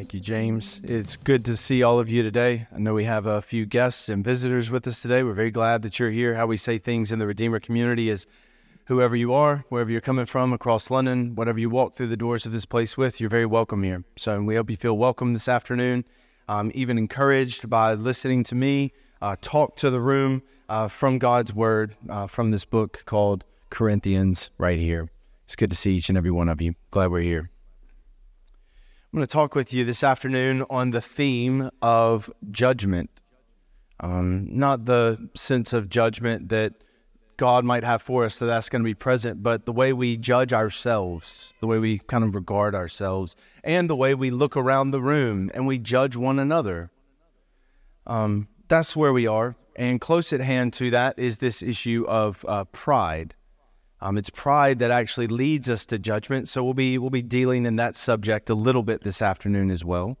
Thank you, James. It's good to see all of you today. I know we have a few guests and visitors with us today. We're very glad that you're here. How we say things in the Redeemer community is whoever you are, wherever you're coming from across London, whatever you walk through the doors of this place with, you're very welcome here. So we hope you feel welcome this afternoon, um, even encouraged by listening to me uh, talk to the room uh, from God's Word uh, from this book called Corinthians right here. It's good to see each and every one of you. Glad we're here. I'm going to talk with you this afternoon on the theme of judgment. Um, not the sense of judgment that God might have for us, that that's going to be present, but the way we judge ourselves, the way we kind of regard ourselves, and the way we look around the room and we judge one another. Um, that's where we are. And close at hand to that is this issue of uh, pride. Um, it's pride that actually leads us to judgment. So we'll be we'll be dealing in that subject a little bit this afternoon as well.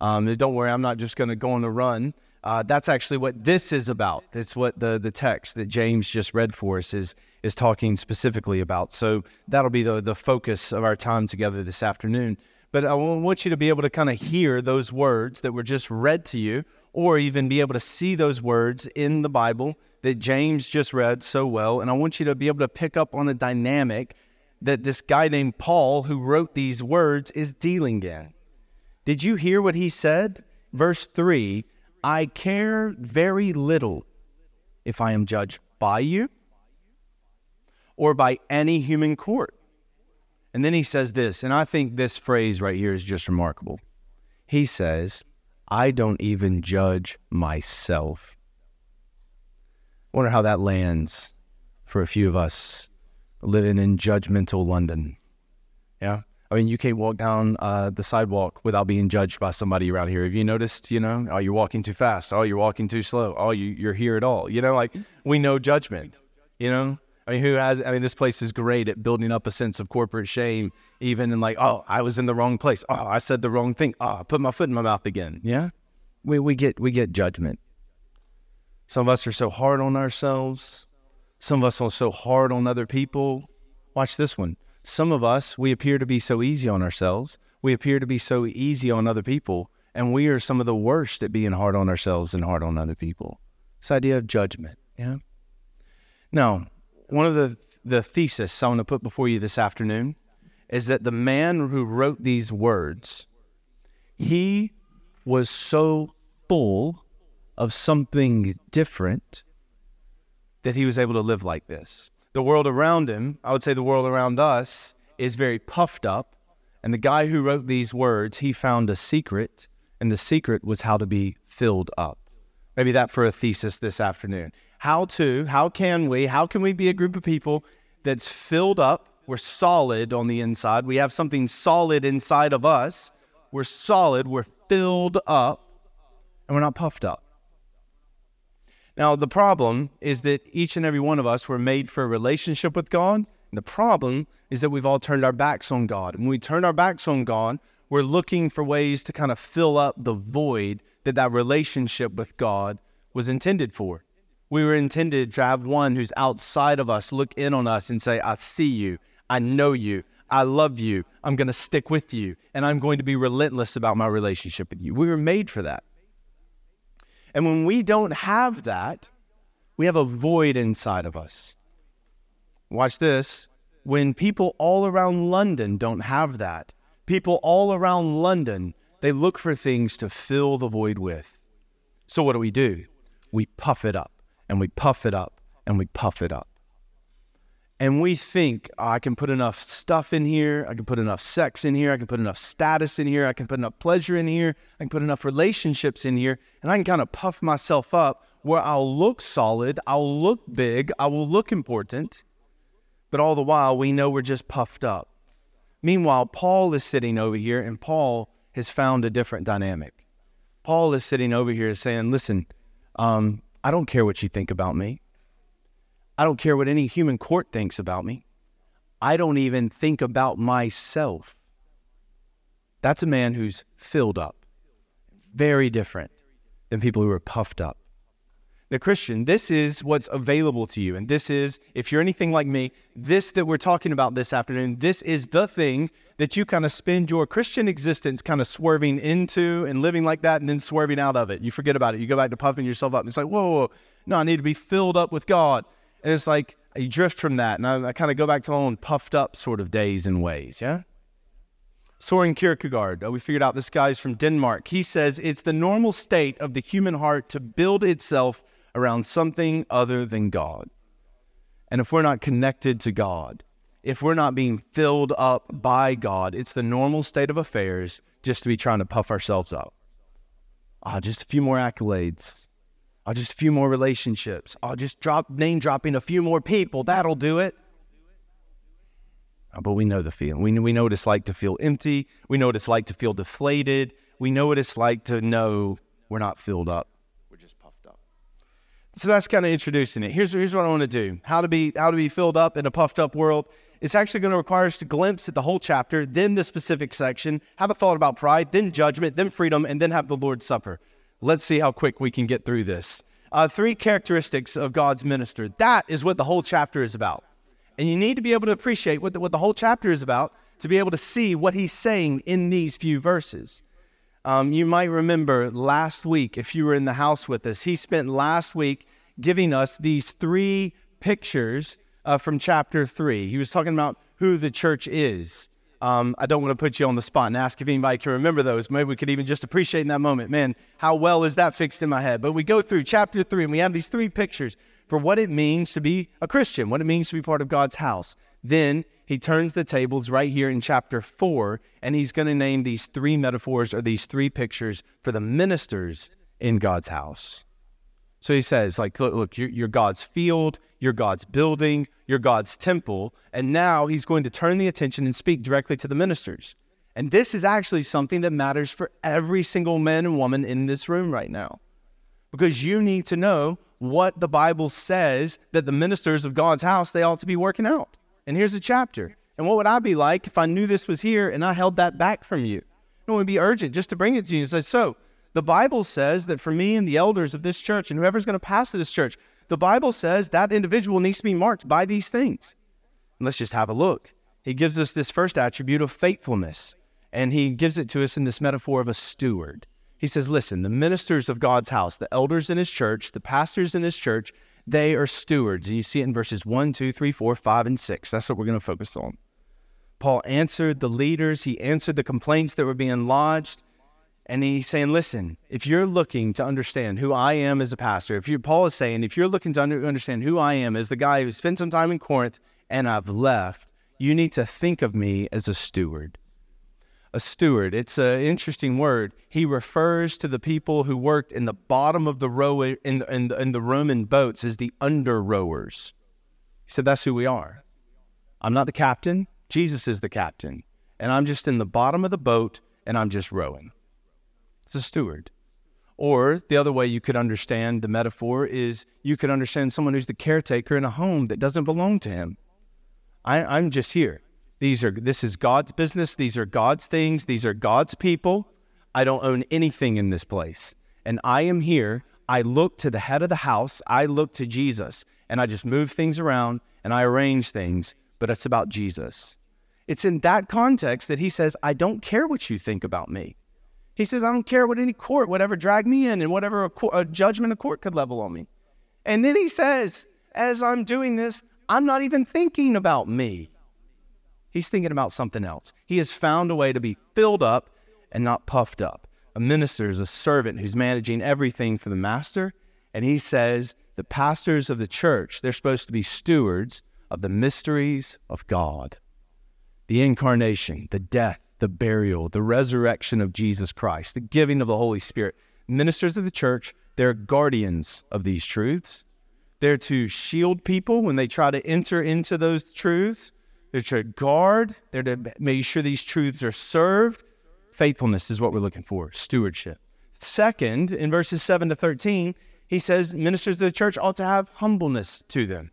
Um, don't worry, I'm not just going to go on the run. Uh, that's actually what this is about. That's what the the text that James just read for us is is talking specifically about. So that'll be the the focus of our time together this afternoon. But I want you to be able to kind of hear those words that were just read to you, or even be able to see those words in the Bible that James just read so well. And I want you to be able to pick up on a dynamic that this guy named Paul, who wrote these words, is dealing in. Did you hear what he said? Verse 3 I care very little if I am judged by you or by any human court. And then he says this, and I think this phrase right here is just remarkable. He says, I don't even judge myself. Wonder how that lands for a few of us living in judgmental London. Yeah. I mean, you can't walk down uh, the sidewalk without being judged by somebody around here. Have you noticed? You know, oh, you're walking too fast. Oh, you're walking too slow. Oh, you, you're here at all. You know, like we know judgment. You know, I mean, who has? I mean, this place is great at building up a sense of corporate shame, even in like, oh, I was in the wrong place. Oh, I said the wrong thing. Oh, I put my foot in my mouth again. Yeah we, we get we get judgment. Some of us are so hard on ourselves. Some of us are so hard on other people. Watch this one. Some of us, we appear to be so easy on ourselves. We appear to be so easy on other people. And we are some of the worst at being hard on ourselves and hard on other people. This idea of judgment. Yeah. Now, one of the the thesis I want to put before you this afternoon is that the man who wrote these words, he was so full of something different that he was able to live like this. The world around him, I would say the world around us, is very puffed up. And the guy who wrote these words, he found a secret, and the secret was how to be filled up. Maybe that for a thesis this afternoon. How to, how can we, how can we be a group of people that's filled up? We're solid on the inside. We have something solid inside of us. We're solid. We're filled up and we're not puffed up. Now, the problem is that each and every one of us were made for a relationship with God. And the problem is that we've all turned our backs on God. And when we turn our backs on God, we're looking for ways to kind of fill up the void that that relationship with God was intended for. We were intended to have one who's outside of us look in on us and say, I see you, I know you, I love you. I'm going to stick with you. And I'm going to be relentless about my relationship with you. We were made for that. And when we don't have that, we have a void inside of us. Watch this. When people all around London don't have that, people all around London, they look for things to fill the void with. So what do we do? We puff it up and we puff it up and we puff it up and we think oh, I can put enough stuff in here, I can put enough sex in here, I can put enough status in here, I can put enough pleasure in here, I can put enough relationships in here, and I can kind of puff myself up where I'll look solid, I'll look big, I will look important, but all the while we know we're just puffed up. Meanwhile, Paul is sitting over here, and Paul has found a different dynamic. Paul is sitting over here saying, Listen, um, I don't care what you think about me. I don't care what any human court thinks about me. I don't even think about myself. That's a man who's filled up. Very different than people who are puffed up. the Christian, this is what's available to you. And this is, if you're anything like me, this that we're talking about this afternoon, this is the thing that you kind of spend your Christian existence kind of swerving into and living like that and then swerving out of it. You forget about it. You go back to puffing yourself up. It's like, whoa, whoa, no, I need to be filled up with God. And it's like, you drift from that. And I, I kind of go back to my own puffed up sort of days and ways. Yeah. Soren Kierkegaard, uh, we figured out this guy's from Denmark. He says it's the normal state of the human heart to build itself around something other than God. And if we're not connected to God, if we're not being filled up by God, it's the normal state of affairs just to be trying to puff ourselves up. Ah, oh, just a few more accolades. Oh, just a few more relationships. I'll just drop name dropping a few more people. That'll do it. Oh, but we know the feeling. We, we know what it's like to feel empty. We know what it's like to feel deflated. We know what it's like to know we're not filled up. We're just puffed up. So that's kind of introducing it. Here's, here's what I want to do. How to be how to be filled up in a puffed up world. It's actually going to require us to glimpse at the whole chapter, then the specific section, have a thought about pride, then judgment, then freedom, and then have the Lord's Supper. Let's see how quick we can get through this. Uh, three characteristics of God's minister. That is what the whole chapter is about. And you need to be able to appreciate what the, what the whole chapter is about to be able to see what he's saying in these few verses. Um, you might remember last week, if you were in the house with us, he spent last week giving us these three pictures uh, from chapter three. He was talking about who the church is. Um, I don't want to put you on the spot and ask if anybody can remember those. Maybe we could even just appreciate in that moment. Man, how well is that fixed in my head? But we go through chapter three and we have these three pictures for what it means to be a Christian, what it means to be part of God's house. Then he turns the tables right here in chapter four, and he's going to name these three metaphors or these three pictures for the ministers in God's house. So he says, like, look, look you're, you're, God's field, you're God's building, you're God's temple. And now he's going to turn the attention and speak directly to the ministers. And this is actually something that matters for every single man and woman in this room right now. Because you need to know what the Bible says that the ministers of God's house they ought to be working out. And here's a chapter. And what would I be like if I knew this was here and I held that back from you? It would be urgent just to bring it to you and say, so the Bible says that for me and the elders of this church and whoever's going to pastor this church, the Bible says that individual needs to be marked by these things. And let's just have a look. He gives us this first attribute of faithfulness, and he gives it to us in this metaphor of a steward. He says, Listen, the ministers of God's house, the elders in his church, the pastors in his church, they are stewards. And you see it in verses 1, 2, 3, 4, 5, and 6. That's what we're going to focus on. Paul answered the leaders, he answered the complaints that were being lodged. And he's saying, listen, if you're looking to understand who I am as a pastor, if you Paul is saying, if you're looking to under, understand who I am as the guy who spent some time in Corinth and I've left, you need to think of me as a steward a steward. It's an interesting word. He refers to the people who worked in the bottom of the row in, in, in the Roman boats as the under rowers. He said, That's who we are. I'm not the captain, Jesus is the captain. And I'm just in the bottom of the boat and I'm just rowing. It's a steward. Or the other way you could understand the metaphor is you could understand someone who's the caretaker in a home that doesn't belong to him. I, I'm just here. These are this is God's business. These are God's things. These are God's people. I don't own anything in this place. And I am here. I look to the head of the house. I look to Jesus. And I just move things around and I arrange things, but it's about Jesus. It's in that context that he says, I don't care what you think about me. He says, I don't care what any court would ever drag me in and whatever a, court, a judgment a court could level on me. And then he says, as I'm doing this, I'm not even thinking about me. He's thinking about something else. He has found a way to be filled up and not puffed up. A minister is a servant who's managing everything for the master. And he says the pastors of the church, they're supposed to be stewards of the mysteries of God the incarnation, the death, the burial, the resurrection of Jesus Christ, the giving of the Holy Spirit. Ministers of the church, they're guardians of these truths. They're to shield people when they try to enter into those truths. They're to guard, they're to make sure these truths are served. Faithfulness is what we're looking for, stewardship. Second, in verses 7 to 13, he says ministers of the church ought to have humbleness to them.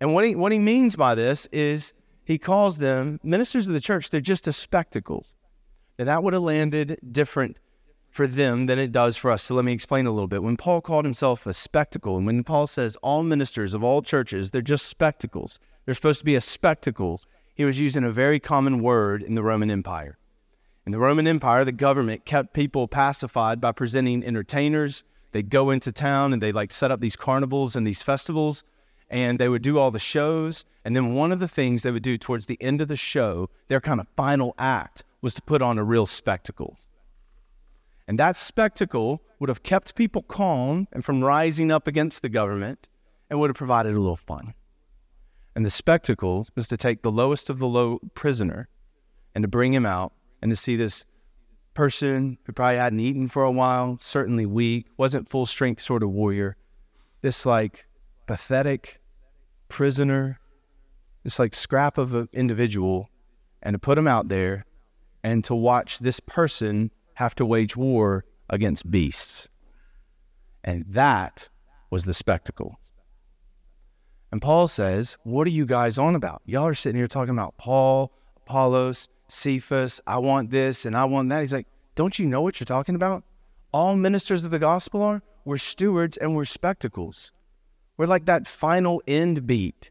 And what he, what he means by this is he calls them ministers of the church, they're just a spectacle. Now, that would have landed different for them than it does for us. So let me explain a little bit. When Paul called himself a spectacle, and when Paul says all ministers of all churches, they're just spectacles, they're supposed to be a spectacle, he was using a very common word in the Roman Empire. In the Roman Empire, the government kept people pacified by presenting entertainers. They'd go into town and they'd like set up these carnivals and these festivals, and they would do all the shows. And then one of the things they would do towards the end of the show, their kind of final act, was to put on a real spectacle. And that spectacle would have kept people calm and from rising up against the government and would have provided a little fun. And the spectacle was to take the lowest of the low prisoner and to bring him out and to see this person who probably hadn't eaten for a while, certainly weak, wasn't full strength sort of warrior, this like pathetic prisoner, this like scrap of an individual, and to put him out there and to watch this person have to wage war against beasts. And that was the spectacle. And Paul says, What are you guys on about? Y'all are sitting here talking about Paul, Apollos, Cephas, I want this and I want that. He's like, Don't you know what you're talking about? All ministers of the gospel are? We're stewards and we're spectacles. We're like that final end beat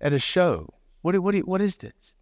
at a show. What, what, what is this?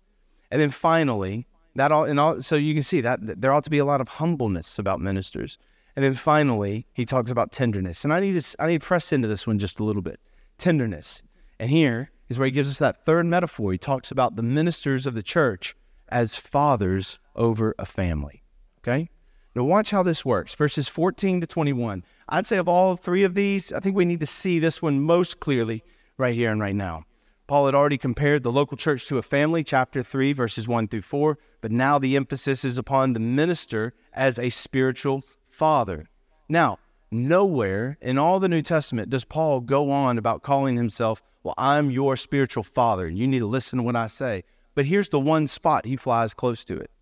And then finally, that all and all so you can see that, that there ought to be a lot of humbleness about ministers. And then finally, he talks about tenderness. And I need to I need to press into this one just a little bit. Tenderness. And here is where he gives us that third metaphor. He talks about the ministers of the church as fathers over a family. Okay? Now watch how this works. Verses 14 to 21. I'd say of all three of these, I think we need to see this one most clearly right here and right now. Paul had already compared the local church to a family, chapter 3, verses 1 through 4, but now the emphasis is upon the minister as a spiritual father. Now, nowhere in all the New Testament does Paul go on about calling himself, Well, I'm your spiritual father, and you need to listen to what I say. But here's the one spot he flies close to it.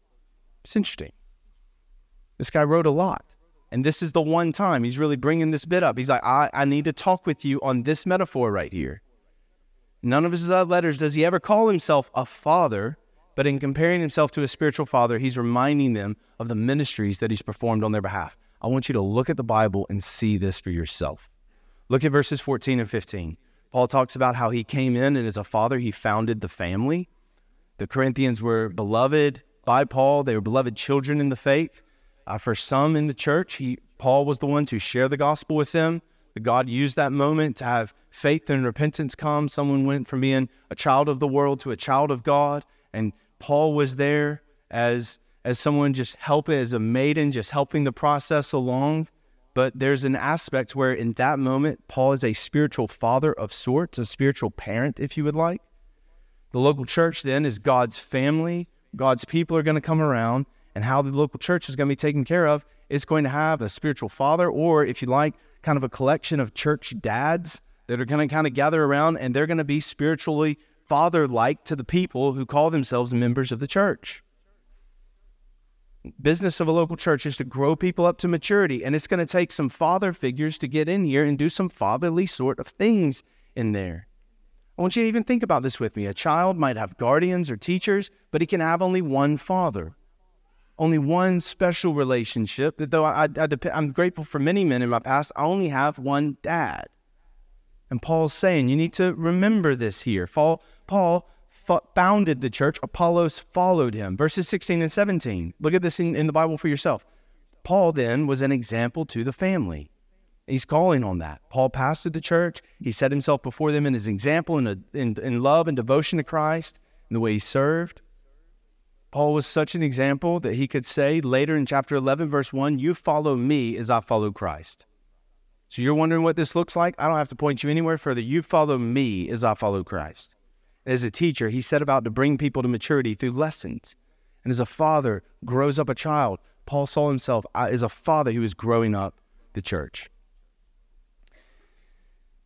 It's interesting. This guy wrote a lot. And this is the one time he's really bringing this bit up. He's like, I, I need to talk with you on this metaphor right here. None of his letters does he ever call himself a father, but in comparing himself to a spiritual father, he's reminding them of the ministries that he's performed on their behalf. I want you to look at the Bible and see this for yourself. Look at verses 14 and 15. Paul talks about how he came in and as a father, he founded the family. The Corinthians were beloved by Paul, they were beloved children in the faith. Uh, for some in the church, he, Paul was the one to share the gospel with them. God used that moment to have faith and repentance come. Someone went from being a child of the world to a child of God, and Paul was there as as someone just helping as a maiden, just helping the process along. But there's an aspect where in that moment, Paul is a spiritual father of sorts, a spiritual parent, if you would like. The local church then is God's family. God's people are going to come around, and how the local church is going to be taken care of It's going to have a spiritual father, or if you like, kind of a collection of church dads that are going to kind of gather around and they're going to be spiritually father like to the people who call themselves members of the church. Business of a local church is to grow people up to maturity, and it's going to take some father figures to get in here and do some fatherly sort of things in there. I want you to even think about this with me. A child might have guardians or teachers, but he can have only one father only one special relationship that though I, I, I I'm grateful for many men in my past, I only have one dad. And Paul's saying you need to remember this here. Paul, Paul founded the church, Apollos followed him. Verses 16 and 17. Look at this in, in the Bible for yourself. Paul then was an example to the family. He's calling on that. Paul pastored the church. He set himself before them in his example in, a, in, in love and devotion to Christ, in the way he served. Paul was such an example that he could say later in chapter 11, verse 1, You follow me as I follow Christ. So you're wondering what this looks like? I don't have to point you anywhere further. You follow me as I follow Christ. As a teacher, he set about to bring people to maturity through lessons. And as a father grows up a child, Paul saw himself uh, as a father who was growing up the church.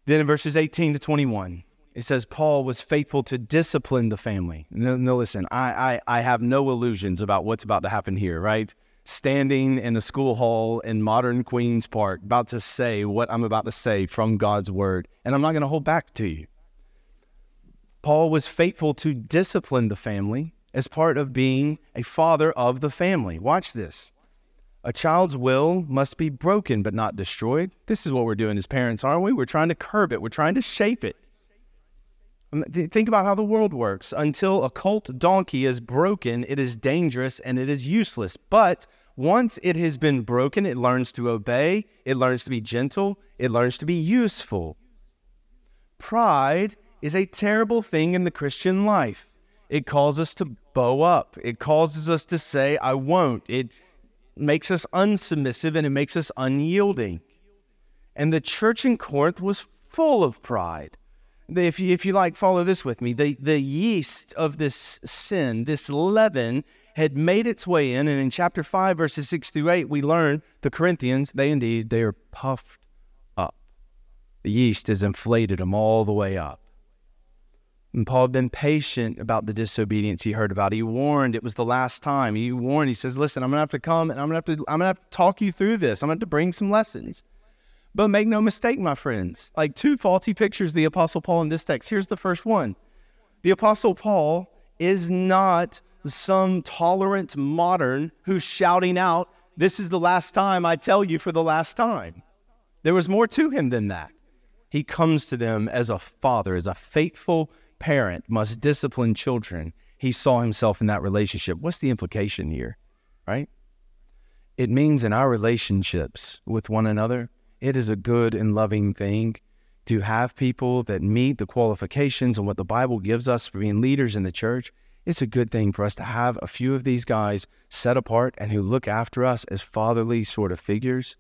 Then in verses 18 to 21, it says Paul was faithful to discipline the family. No, no listen, I, I, I have no illusions about what's about to happen here, right? Standing in a school hall in modern Queen's Park, about to say what I'm about to say from God's word, and I'm not going to hold back to you. Paul was faithful to discipline the family as part of being a father of the family. Watch this. A child's will must be broken but not destroyed. This is what we're doing as parents, aren't we? We're trying to curb it, we're trying to shape it. Um, think about how the world works. Until a colt donkey is broken, it is dangerous and it is useless. But once it has been broken, it learns to obey, it learns to be gentle, it learns to be useful. Pride is a terrible thing in the Christian life. It calls us to bow up, it causes us to say, I won't. It makes us unsubmissive and it makes us unyielding. And the church in Corinth was full of pride. If you, if you like, follow this with me. The, the yeast of this sin, this leaven, had made its way in. And in chapter 5, verses 6 through 8, we learn the Corinthians, they indeed, they are puffed up. The yeast has inflated them all the way up. And Paul had been patient about the disobedience he heard about. He warned it was the last time. He warned, he says, Listen, I'm gonna have to come and I'm gonna have to I'm gonna have to talk you through this. I'm gonna have to bring some lessons. But make no mistake, my friends, like two faulty pictures the Apostle Paul in this text. Here's the first one. The Apostle Paul is not some tolerant modern who's shouting out, This is the last time I tell you for the last time. There was more to him than that. He comes to them as a father, as a faithful parent must discipline children, he saw himself in that relationship. What's the implication here, right? It means in our relationships with one another, it is a good and loving thing to have people that meet the qualifications and what the Bible gives us for being leaders in the church. It's a good thing for us to have a few of these guys set apart and who look after us as fatherly sort of figures.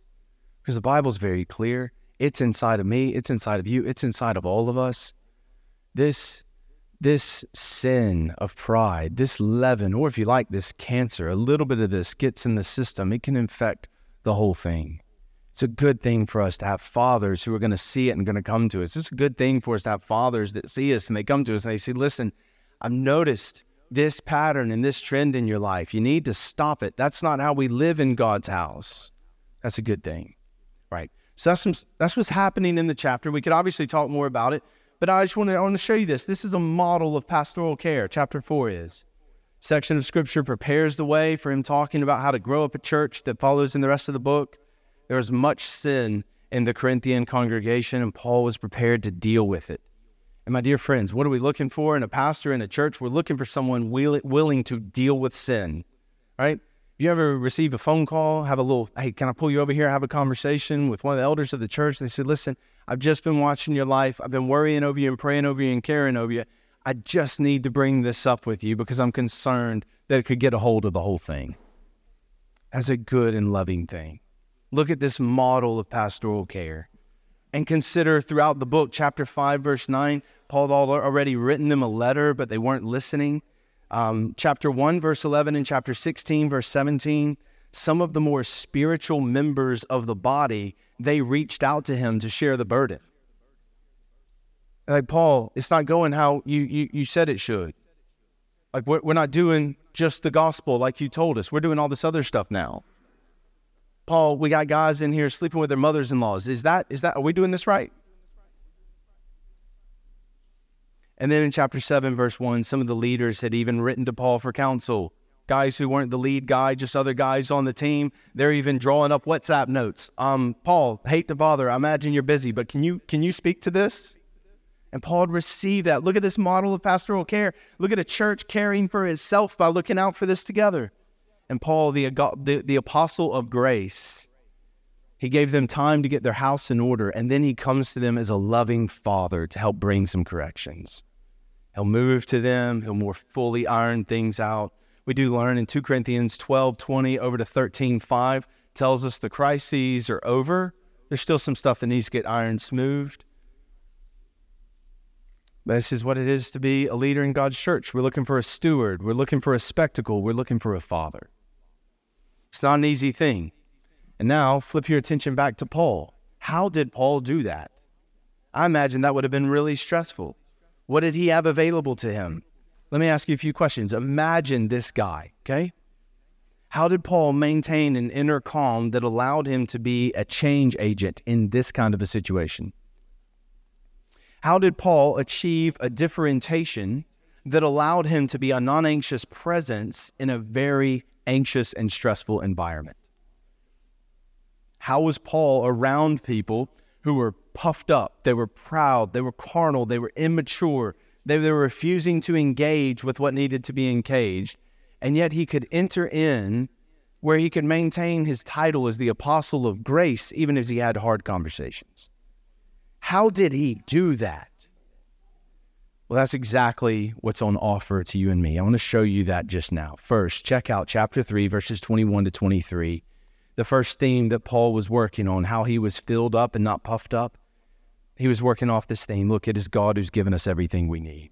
Because the Bible's very clear. It's inside of me, it's inside of you, it's inside of all of us. This this sin of pride, this leaven, or if you like, this cancer, a little bit of this gets in the system, it can infect the whole thing. It's a good thing for us to have fathers who are going to see it and going to come to us. It's a good thing for us to have fathers that see us and they come to us and they say, Listen, I've noticed this pattern and this trend in your life. You need to stop it. That's not how we live in God's house. That's a good thing, right? So that's, some, that's what's happening in the chapter. We could obviously talk more about it. But I just want to, I want to show you this. This is a model of pastoral care, chapter 4 is. Section of scripture prepares the way for him talking about how to grow up a church that follows in the rest of the book. There was much sin in the Corinthian congregation, and Paul was prepared to deal with it. And my dear friends, what are we looking for in a pastor in a church? We're looking for someone willing to deal with sin, right? If you ever receive a phone call, have a little, hey, can I pull you over here? Have a conversation with one of the elders of the church. They said, listen, I've just been watching your life. I've been worrying over you and praying over you and caring over you. I just need to bring this up with you because I'm concerned that it could get a hold of the whole thing as a good and loving thing. Look at this model of pastoral care and consider throughout the book, chapter 5, verse 9, Paul had already written them a letter, but they weren't listening. Um, chapter 1, verse 11, and chapter 16, verse 17, some of the more spiritual members of the body they reached out to him to share the burden. Like, Paul, it's not going how you, you, you said it should. Like, we're, we're not doing just the gospel like you told us. We're doing all this other stuff now. Paul, we got guys in here sleeping with their mothers in laws. Is that, is that, are we doing this right? And then in chapter 7, verse 1, some of the leaders had even written to Paul for counsel guys who weren't the lead guy, just other guys on the team. They're even drawing up WhatsApp notes. Um, Paul, hate to bother. I imagine you're busy, but can you can you speak to this? And Paul received that. Look at this model of pastoral care. Look at a church caring for itself by looking out for this together. And Paul, the, the, the apostle of grace, he gave them time to get their house in order, and then he comes to them as a loving father to help bring some corrections. He'll move to them, he'll more fully iron things out we do learn in 2 Corinthians 12 20 over to 13 5 tells us the crises are over. There's still some stuff that needs to get ironed smoothed. This is what it is to be a leader in God's church. We're looking for a steward, we're looking for a spectacle, we're looking for a father. It's not an easy thing. And now flip your attention back to Paul. How did Paul do that? I imagine that would have been really stressful. What did he have available to him? Let me ask you a few questions. Imagine this guy, okay? How did Paul maintain an inner calm that allowed him to be a change agent in this kind of a situation? How did Paul achieve a differentiation that allowed him to be a non anxious presence in a very anxious and stressful environment? How was Paul around people who were puffed up? They were proud, they were carnal, they were immature, they, were refusing to engage with what needed to be engaged. And yet he could enter in where he could maintain his title as the apostle of grace, even as he had hard conversations. How did he do that? Well, that's exactly what's on offer to you and me. I want to show you that just now. First, check out chapter 3, verses 21 to 23. The first theme that Paul was working on, how he was filled up and not puffed up. He was working off this theme look, it is God who's given us everything we need.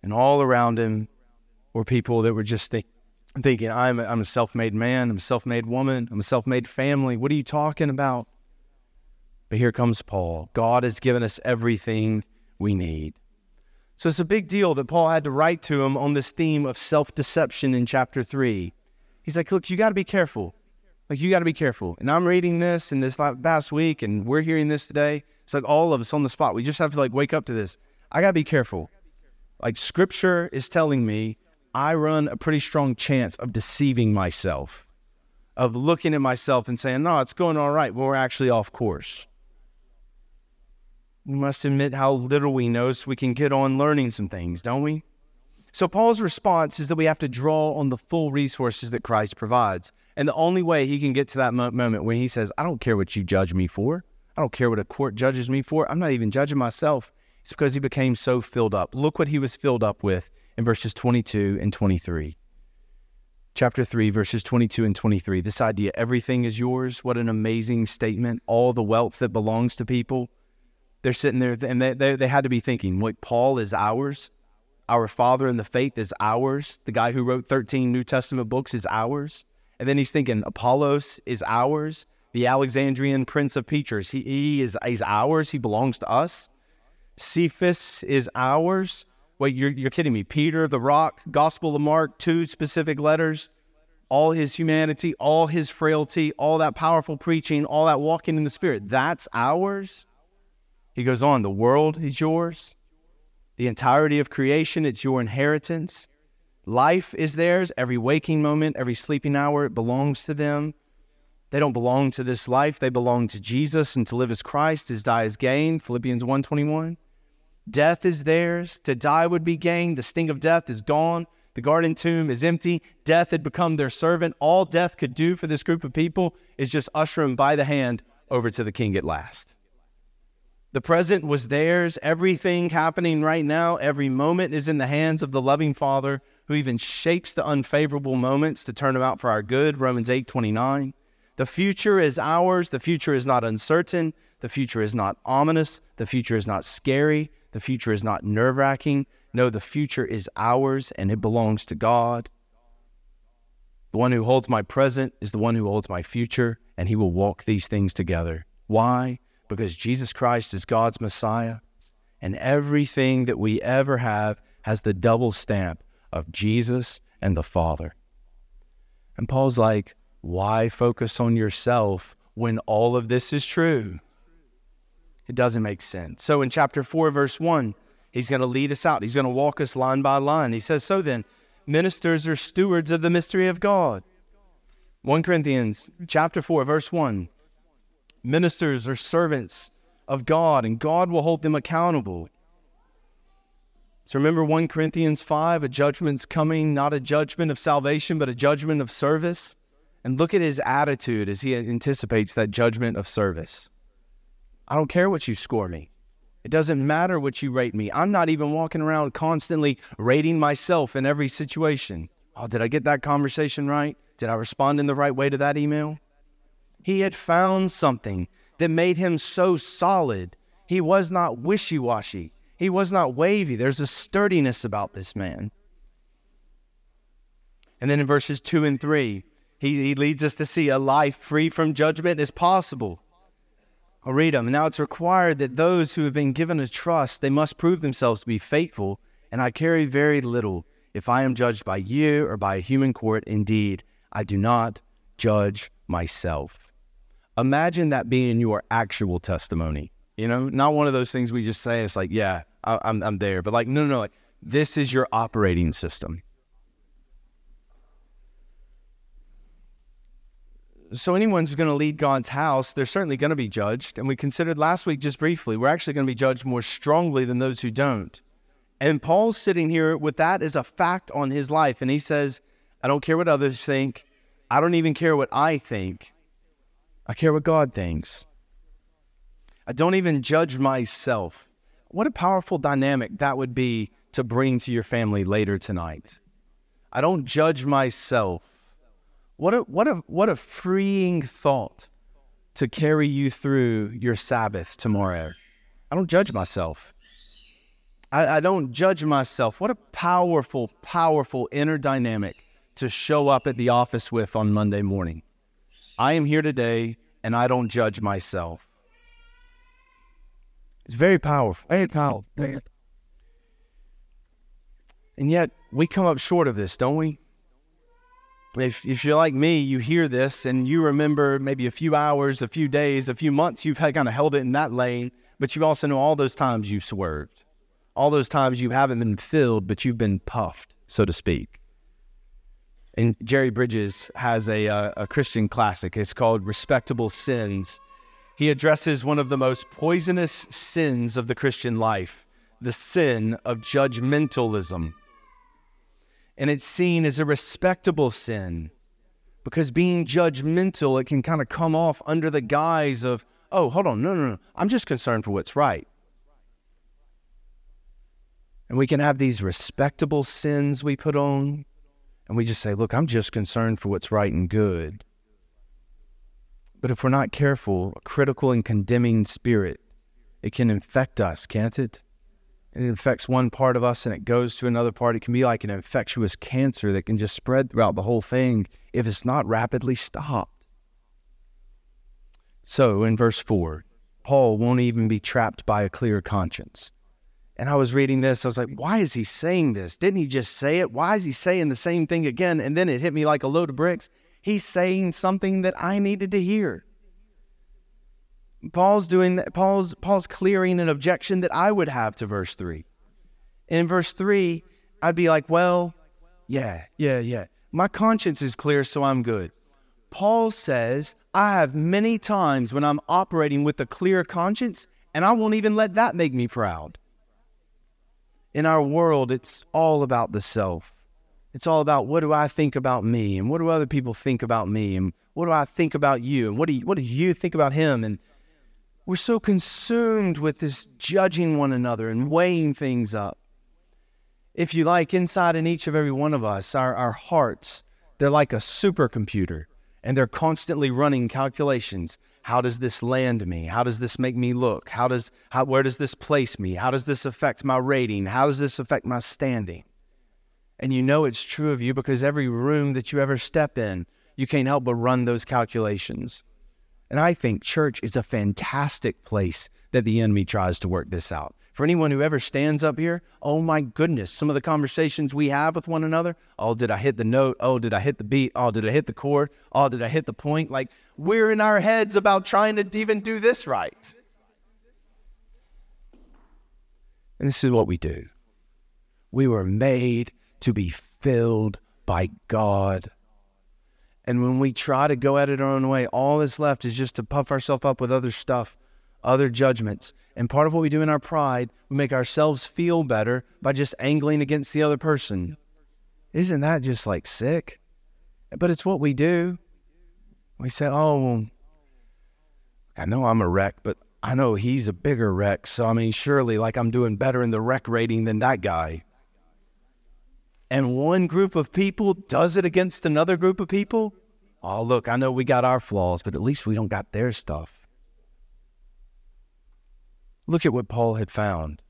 And all around him were people that were just think, thinking, I'm a, I'm a self made man, I'm a self made woman, I'm a self made family. What are you talking about? But here comes Paul. God has given us everything we need. So it's a big deal that Paul had to write to him on this theme of self deception in chapter 3. He's like, Look, you got to be careful. Like, you got to be careful. And I'm reading this in this past week, and we're hearing this today. It's like all of us on the spot. We just have to like wake up to this. I got to be careful. Like, scripture is telling me I run a pretty strong chance of deceiving myself, of looking at myself and saying, No, it's going all right, but we're actually off course. We must admit how little we know so we can get on learning some things, don't we? So, Paul's response is that we have to draw on the full resources that Christ provides. And the only way he can get to that mo- moment when he says, I don't care what you judge me for, I don't care what a court judges me for, I'm not even judging myself, it's because he became so filled up. Look what he was filled up with in verses 22 and 23. Chapter 3, verses 22 and 23. This idea, everything is yours. What an amazing statement. All the wealth that belongs to people they're sitting there and they, they, they had to be thinking, wait, Paul is ours. Our father in the faith is ours. The guy who wrote 13 New Testament books is ours. And then he's thinking, Apollos is ours. The Alexandrian prince of preachers, he, he is he's ours. He belongs to us. Cephas is ours. Wait, you're, you're kidding me. Peter, the rock, Gospel of Mark, two specific letters, all his humanity, all his frailty, all that powerful preaching, all that walking in the Spirit, that's ours. He goes on, the world is yours. The entirety of creation, it's your inheritance. Life is theirs. Every waking moment, every sleeping hour, it belongs to them. They don't belong to this life. They belong to Jesus, and to live as Christ is die as gain. Philippians 1.21. Death is theirs. To die would be gain. The sting of death is gone. The garden tomb is empty. Death had become their servant. All death could do for this group of people is just usher them by the hand over to the king at last. The present was theirs. Everything happening right now, every moment is in the hands of the loving Father who even shapes the unfavorable moments to turn them out for our good. Romans 8 29. The future is ours. The future is not uncertain. The future is not ominous. The future is not scary. The future is not nerve wracking. No, the future is ours and it belongs to God. The one who holds my present is the one who holds my future, and he will walk these things together. Why? Because Jesus Christ is God's Messiah, and everything that we ever have has the double stamp of Jesus and the Father. And Paul's like, why focus on yourself when all of this is true? It doesn't make sense. So in chapter 4, verse 1, he's going to lead us out. He's going to walk us line by line. He says, So then, ministers are stewards of the mystery of God. 1 Corinthians chapter 4, verse 1 ministers or servants of God, and God will hold them accountable. So remember 1 Corinthians 5 a judgment's coming, not a judgment of salvation, but a judgment of service. And look at his attitude as he anticipates that judgment of service. I don't care what you score me. It doesn't matter what you rate me. I'm not even walking around constantly rating myself in every situation. Oh, did I get that conversation right? Did I respond in the right way to that email? He had found something that made him so solid. He was not wishy washy, he was not wavy. There's a sturdiness about this man. And then in verses 2 and 3, he, he leads us to see a life free from judgment is possible. I'll read them. Now it's required that those who have been given a trust, they must prove themselves to be faithful, and I carry very little if I am judged by you or by a human court. Indeed, I do not judge myself. Imagine that being your actual testimony. You know, not one of those things we just say. It's like, yeah, I, am I'm, I'm there, but like, no, no, no. Like, this is your operating system. so anyone who's going to lead God's house, they're certainly going to be judged. And we considered last week just briefly, we're actually going to be judged more strongly than those who don't. And Paul's sitting here with that as a fact on his life. And he says, I don't care what others think. I don't even care what I think. I care what God thinks. I don't even judge myself. What a powerful dynamic that would be to bring to your family later tonight. I don't judge myself. What a, what a, what a freeing thought to carry you through your Sabbath tomorrow. I don't judge myself. I, I don't judge myself. What a powerful, powerful inner dynamic to show up at the office with on Monday morning. I am here today and I don't judge myself. It's very powerful. Very powerful. And yet, we come up short of this, don't we? If, if you're like me, you hear this and you remember maybe a few hours, a few days, a few months, you've had, kind of held it in that lane, but you also know all those times you've swerved, all those times you haven't been filled, but you've been puffed, so to speak. And Jerry Bridges has a, uh, a Christian classic. It's called Respectable Sins. He addresses one of the most poisonous sins of the Christian life the sin of judgmentalism and it's seen as a respectable sin because being judgmental, it can kind of come off under the guise of, oh, hold on, no, no, no, I'm just concerned for what's right. And we can have these respectable sins we put on, and we just say, look, I'm just concerned for what's right and good. But if we're not careful, a critical and condemning spirit, it can infect us, can't it? it infects one part of us and it goes to another part. It can be like an infectious cancer that can just spread throughout the whole thing if it's not rapidly stopped. So in verse 4, Paul won't even be trapped by a clear conscience. And I was reading this, I was like, why is he saying this? Didn't he just say it? Why is he saying the same thing again? And then it hit me like a load of bricks. He's saying something that I needed to hear. Paul's doing that. Paul's Paul's clearing an objection that I would have to verse three. In verse three, I'd be like, well, yeah, yeah, yeah. My conscience is clear, so I'm good. Paul says, I have many times when I'm operating with a clear conscience, and I won't even let that make me proud. In our world, it's all about the self. It's all about what do I think about me, and what do other people think about me, and what do I think about you, and what do you, what do you think about him, and we're so consumed with this judging one another and weighing things up. If you like, inside in each of every one of us, our, our hearts, they're like a supercomputer and they're constantly running calculations. How does this land me? How does this make me look? How does how, where does this place me? How does this affect my rating? How does this affect my standing? And you know it's true of you because every room that you ever step in, you can't help but run those calculations. And I think church is a fantastic place that the enemy tries to work this out. For anyone who ever stands up here, oh my goodness, some of the conversations we have with one another. Oh, did I hit the note? Oh, did I hit the beat? Oh, did I hit the chord? Oh, did I hit the point? Like we're in our heads about trying to even do this right. And this is what we do. We were made to be filled by God and when we try to go at it our own way, all that's left is just to puff ourselves up with other stuff, other judgments. And part of what we do in our pride, we make ourselves feel better by just angling against the other person. Isn't that just like sick? But it's what we do. We say, oh, well, I know I'm a wreck, but I know he's a bigger wreck. So, I mean, surely like I'm doing better in the wreck rating than that guy and one group of people does it against another group of people, oh, look, I know we got our flaws, but at least we don't got their stuff. Look at what Paul had found.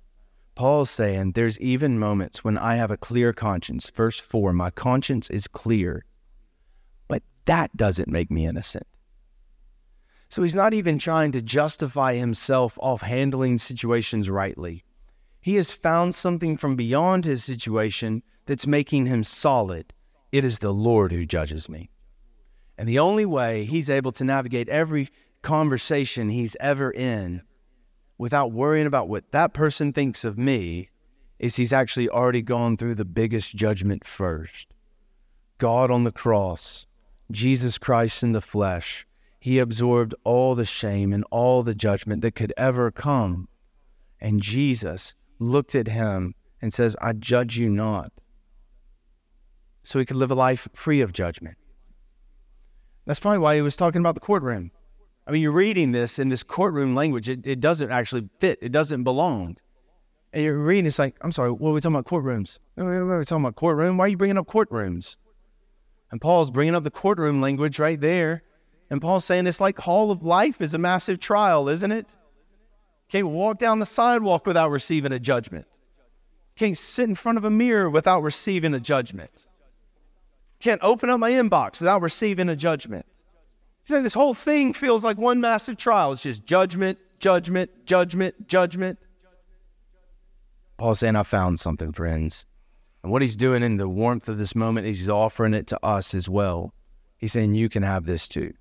Paul's saying there's even moments when I have a clear conscience. Verse 4 My conscience is clear, but that doesn't make me innocent. So he's not even trying to justify himself off handling situations rightly. He has found something from beyond his situation that's making him solid. It is the Lord who judges me. And the only way he's able to navigate every conversation he's ever in without worrying about what that person thinks of me is he's actually already gone through the biggest judgment first. God on the cross Jesus Christ in the flesh, he absorbed all the shame and all the judgment that could ever come. And Jesus looked at him and says, I judge you not. So he could live a life free of judgment. That's probably why he was talking about the courtroom. I mean, you're reading this in this courtroom language. It, it doesn't actually fit. It doesn't belong. And you're reading, it's like, I'm sorry, what are we talking about? Courtrooms. We're talking about courtroom. Why are you bringing up courtrooms? And Paul's bringing up the courtroom language right there. And Paul's saying it's like hall of life is a massive trial, isn't it? Can't walk down the sidewalk without receiving a judgment. Can't sit in front of a mirror without receiving a judgment. Can't open up my inbox without receiving a judgment. He's saying this whole thing feels like one massive trial. It's just judgment, judgment, judgment, judgment. Paul's saying, I found something, friends. And what he's doing in the warmth of this moment is he's offering it to us as well. He's saying, You can have this too.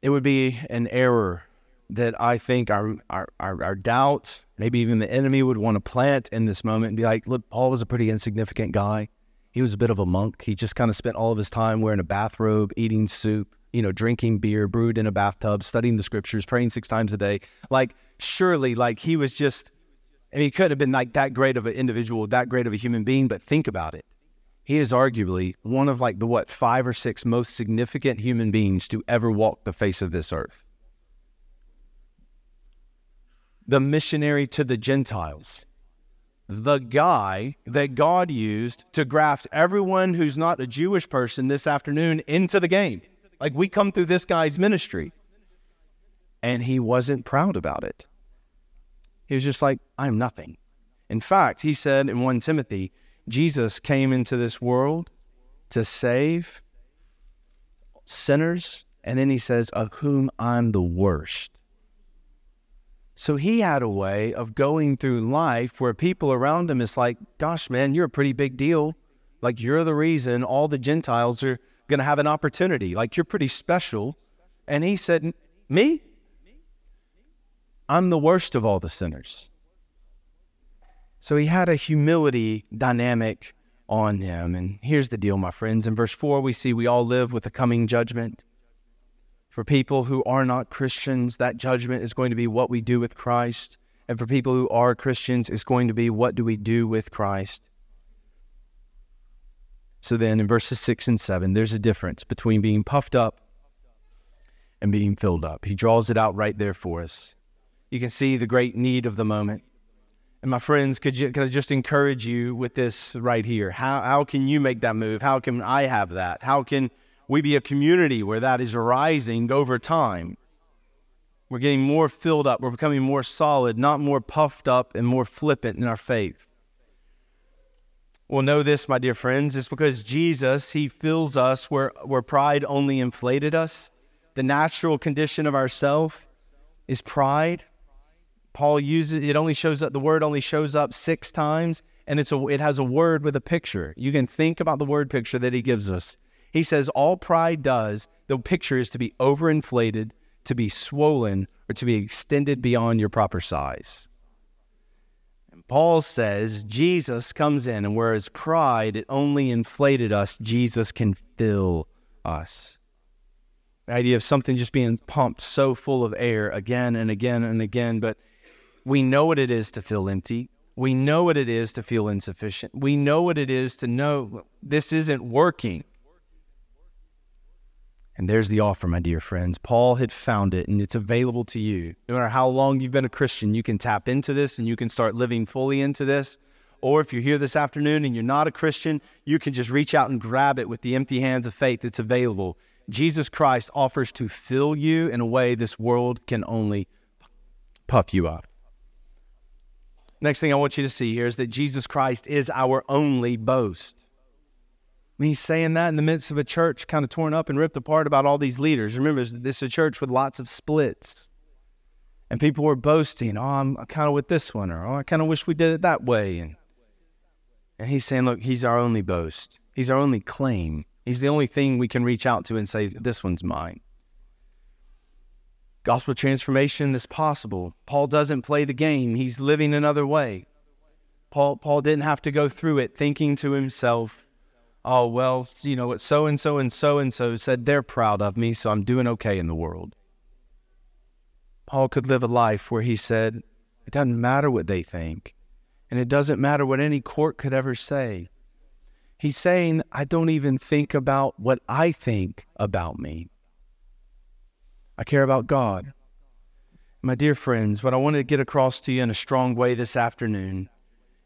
It would be an error that I think our, our, our, our doubt, maybe even the enemy would want to plant in this moment and be like, Look, Paul was a pretty insignificant guy. He was a bit of a monk. He just kind of spent all of his time wearing a bathrobe, eating soup, you know, drinking beer, brewed in a bathtub, studying the scriptures, praying six times a day. Like, surely, like, he was just, I mean, he couldn't have been like that great of an individual, that great of a human being, but think about it. He is arguably one of like the what, five or six most significant human beings to ever walk the face of this earth. The missionary to the Gentiles the guy that God used to graft everyone who's not a Jewish person this afternoon into the game. Like we come through this guy's ministry. And he wasn't proud about it. He was just like, I'm nothing. In fact, he said in 1 Timothy, Jesus came into this world to save sinners. And then he says, of whom I'm the worst. So he had a way of going through life where people around him is like, gosh, man, you're a pretty big deal. Like you're the reason all the Gentiles are going to have an opportunity. Like you're pretty special. And he said, Me? I'm the worst of all the sinners. So he had a humility dynamic on him. And here's the deal, my friends. In verse 4, we see we all live with the coming judgment. For people who are not Christians, that judgment is going to be what we do with Christ. And for people who are Christians, it's going to be what do we do with Christ. So then in verses 6 and 7, there's a difference between being puffed up and being filled up. He draws it out right there for us. You can see the great need of the moment. And my friends, could, you, could I just encourage you with this right here? How, how can you make that move? How can I have that? How can we be a community where that is rising over time. We're getting more filled up. We're becoming more solid, not more puffed up and more flippant in our faith. Well, know this, my dear friends, it's because Jesus, He fills us where, where pride only inflated us. The natural condition of ourself is pride. Paul uses it only shows up the word only shows up six times, and it's a it has a word with a picture. You can think about the word picture that he gives us. He says all pride does, the picture is to be overinflated, to be swollen, or to be extended beyond your proper size. And Paul says Jesus comes in, and whereas pride, it only inflated us, Jesus can fill us. The idea of something just being pumped so full of air again and again and again, but we know what it is to feel empty. We know what it is to feel insufficient. We know what it is to know this isn't working. And there's the offer, my dear friends. Paul had found it and it's available to you. No matter how long you've been a Christian, you can tap into this and you can start living fully into this. Or if you're here this afternoon and you're not a Christian, you can just reach out and grab it with the empty hands of faith that's available. Jesus Christ offers to fill you in a way this world can only puff you up. Next thing I want you to see here is that Jesus Christ is our only boast. He's saying that in the midst of a church kind of torn up and ripped apart about all these leaders. Remember, this is a church with lots of splits. And people were boasting, oh, I'm kind of with this one, or oh, I kind of wish we did it that way. And, and he's saying, look, he's our only boast. He's our only claim. He's the only thing we can reach out to and say, this one's mine. Gospel transformation is possible. Paul doesn't play the game, he's living another way. Paul, Paul didn't have to go through it thinking to himself, oh, well, you know what so and so and so and so said they're proud of me, so I'm doing okay in the world. Paul could live a life where he said, it doesn't matter what they think, and it doesn't matter what any court could ever say. He's saying, I don't even think about what I think about me. I care about God. My dear friends, what I want to get across to you in a strong way this afternoon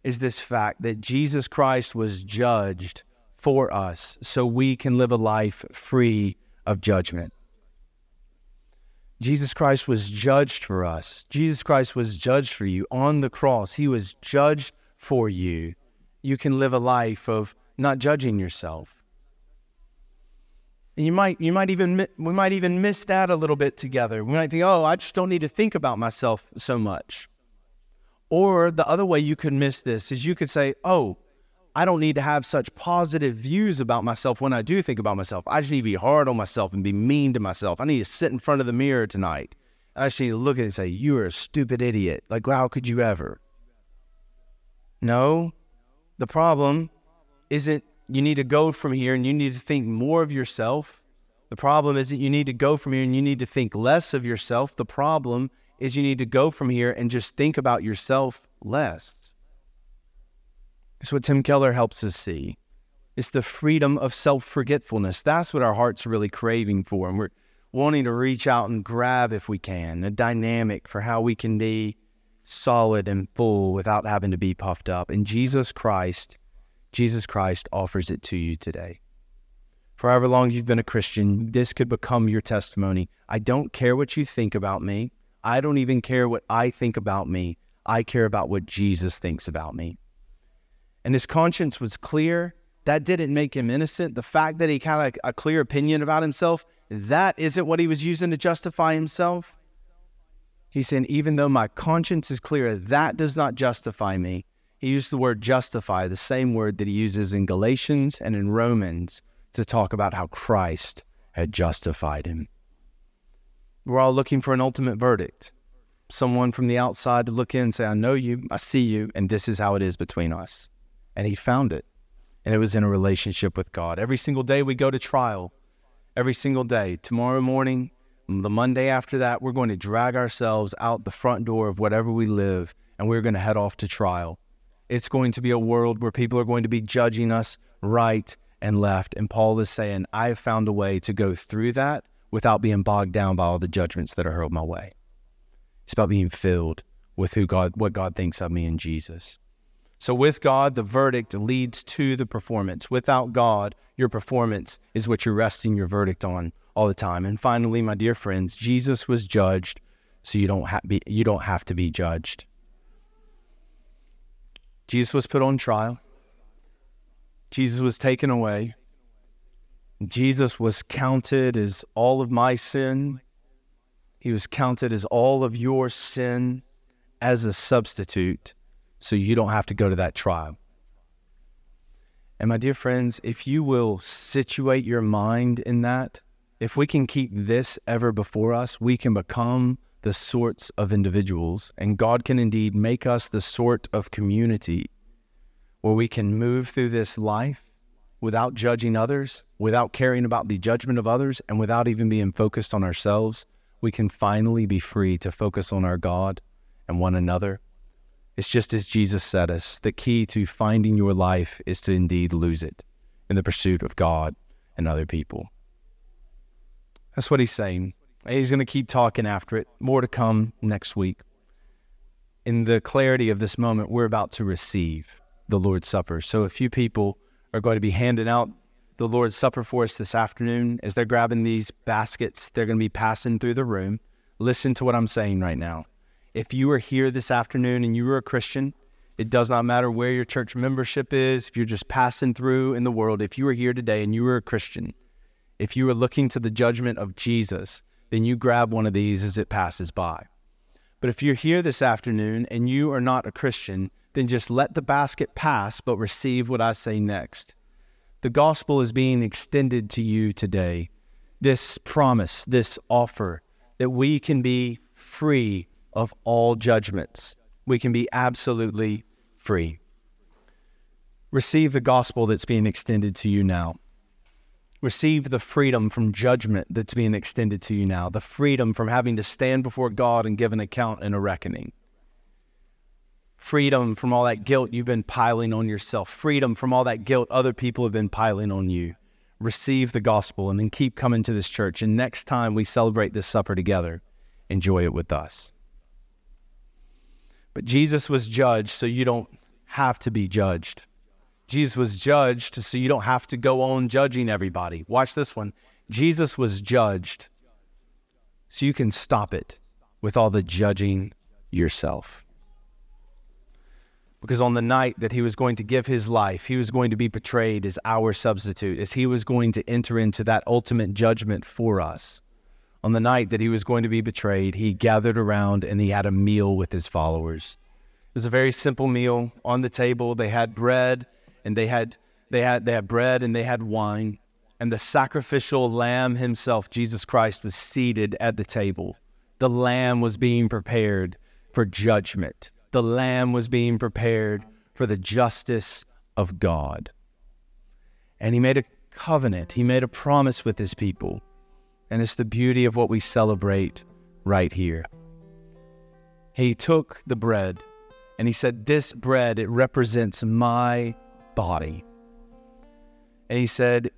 is this fact that Jesus Christ was judged for us so we can live a life free of judgment. Jesus Christ was judged for us. Jesus Christ was judged for you on the cross. He was judged for you. You can live a life of not judging yourself. And you might, you might even, we might even miss that a little bit together. We might think, oh, I just don't need to think about myself so much. Or the other way you could miss this is you could say, oh, I don't need to have such positive views about myself when I do think about myself. I just need to be hard on myself and be mean to myself. I need to sit in front of the mirror tonight. I just need to look at it and say, You are a stupid idiot. Like, how could you ever? No, the problem isn't you need to go from here and you need to think more of yourself. The problem isn't you need to go from here and you need to think less of yourself. The problem is you need to go from here and just think about yourself less. It's what Tim Keller helps us see. It's the freedom of self forgetfulness. That's what our heart's really craving for. And we're wanting to reach out and grab, if we can, a dynamic for how we can be solid and full without having to be puffed up. And Jesus Christ, Jesus Christ offers it to you today. For however long you've been a Christian, this could become your testimony. I don't care what you think about me. I don't even care what I think about me. I care about what Jesus thinks about me and his conscience was clear, that didn't make him innocent. The fact that he had a, clear opinion about himself, that isn't what he was using to justify himself. He's saying, even though my conscience is clear, that does not justify me. He used the word justify, the same word that he uses in Galatians and in Romans to talk about how Christ had justified him. We're all looking for an ultimate verdict. Someone from the outside to look in and say, I know you, I see you, and this is how it is between us and he found it. And it was in a relationship with God. Every single day we go to trial, every single day. Tomorrow morning, the Monday after that, we're going to drag ourselves out the front door of whatever we live and we're going to head off to trial. It's going to be a world where people are going to be judging us right and left. And Paul is saying, I have found a way to go through that without being bogged down by all the judgments that are hurled my way. It's about being filled with who God, what God thinks of me in Jesus. So, with God, the verdict leads to the performance. Without God, your performance is what you're resting your verdict on all the time. And finally, my dear friends, Jesus was judged, so you don't, ha- be, you don't have to be judged. Jesus was put on trial, Jesus was taken away. Jesus was counted as all of my sin. He was counted as all of your sin as a substitute so you don't have to go to that trial. And my dear friends, if you will situate your mind in that, if we can keep this ever before us, we can become the sorts of individuals, and God can indeed make us the sort of community where we can move through this life without judging others, without caring about the judgment of others, and without even being focused on ourselves. We can finally be free to focus on our God and one another it's just as Jesus said us the key to finding your life is to indeed lose it in the pursuit of God and other people. That's what he's saying. He's going to keep talking after it. More to come next week. In the clarity of this moment, we're about to receive the Lord's Supper. So a few people are going to be handing out the Lord's Supper for us this afternoon. As they're grabbing these baskets, they're going to be passing through the room. Listen to what I'm saying right now. If you are here this afternoon and you are a Christian, it does not matter where your church membership is, if you're just passing through in the world, if you are here today and you are a Christian, if you are looking to the judgment of Jesus, then you grab one of these as it passes by. But if you're here this afternoon and you are not a Christian, then just let the basket pass, but receive what I say next. The gospel is being extended to you today. This promise, this offer that we can be free of all judgments. We can be absolutely free. Receive the gospel that's being extended to you now. Receive the freedom from judgment that's being extended to you now, the freedom from having to stand before God and give an account and a reckoning. Freedom from all that guilt you've been piling on yourself, freedom from all that guilt other people have been piling on you. Receive the gospel and then keep coming to this church. And next time we celebrate this supper together, enjoy it with us. But Jesus was judged so you don't have to be judged. Jesus was judged so you don't have to go on judging everybody. Watch this one. Jesus was judged so you can stop it with all the judging yourself. Because on the night that he was going to give his life, he was going to be betrayed as our substitute, as he was going to enter into that ultimate judgment for us. On the night that he was going to be betrayed, he gathered around and he had a meal with his followers. It was a very simple meal on the table. They had bread and they had they had they had bread and they had wine. And the sacrificial lamb himself, Jesus Christ, was seated at the table. The lamb was being prepared for judgment. The lamb was being prepared for the justice of God. And he made a covenant, he made a promise with his people. And it's the beauty of what we celebrate right here. He took the bread and he said, This bread, it represents my body. And he said,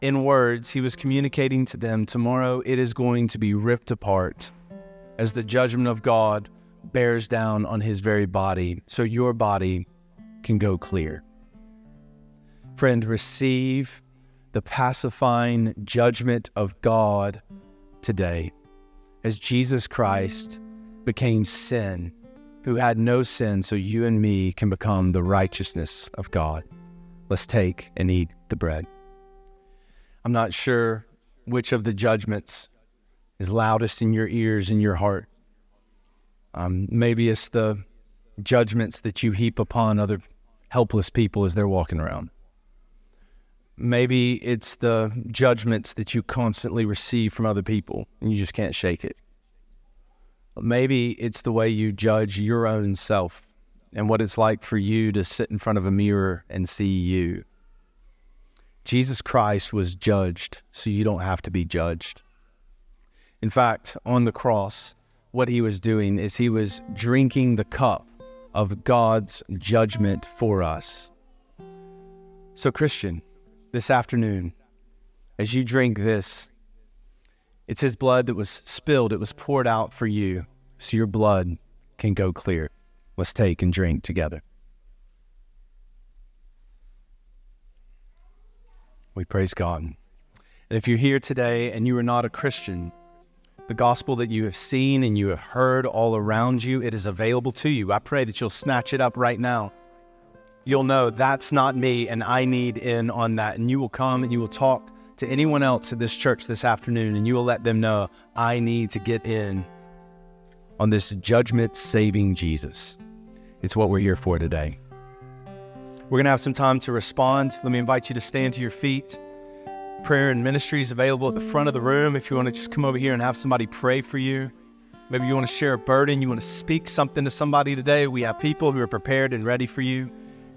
in words, he was communicating to them, tomorrow it is going to be ripped apart as the judgment of God bears down on his very body, so your body can go clear. Friend, receive the pacifying judgment of God today as Jesus Christ became sin who had no sin, so you and me can become the righteousness of God. Let's take and eat the bread. I'm not sure which of the judgments is loudest in your ears and your heart. Um, maybe it's the judgments that you heap upon other helpless people as they're walking around. Maybe it's the judgments that you constantly receive from other people and you just can't shake it. Maybe it's the way you judge your own self and what it's like for you to sit in front of a mirror and see you. Jesus Christ was judged so you don't have to be judged. In fact, on the cross, what he was doing is he was drinking the cup of God's judgment for us. So, Christian, this afternoon, as you drink this, it's his blood that was spilled, it was poured out for you, so your blood can go clear. Let's take and drink together. We praise God. And if you're here today and you are not a Christian, the gospel that you have seen and you have heard all around you, it is available to you. I pray that you'll snatch it up right now. You'll know that's not me and I need in on that. And you will come and you will talk to anyone else at this church this afternoon, and you will let them know I need to get in on this judgment saving Jesus. It's what we're here for today. We're going to have some time to respond. Let me invite you to stand to your feet. Prayer and ministry is available at the front of the room if you want to just come over here and have somebody pray for you. Maybe you want to share a burden, you want to speak something to somebody today. We have people who are prepared and ready for you.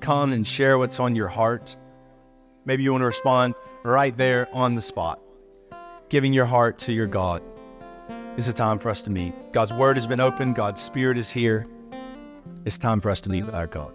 Come and share what's on your heart. Maybe you want to respond right there on the spot, giving your heart to your God. It's a time for us to meet. God's word has been opened, God's spirit is here. It's time for us to meet with our God.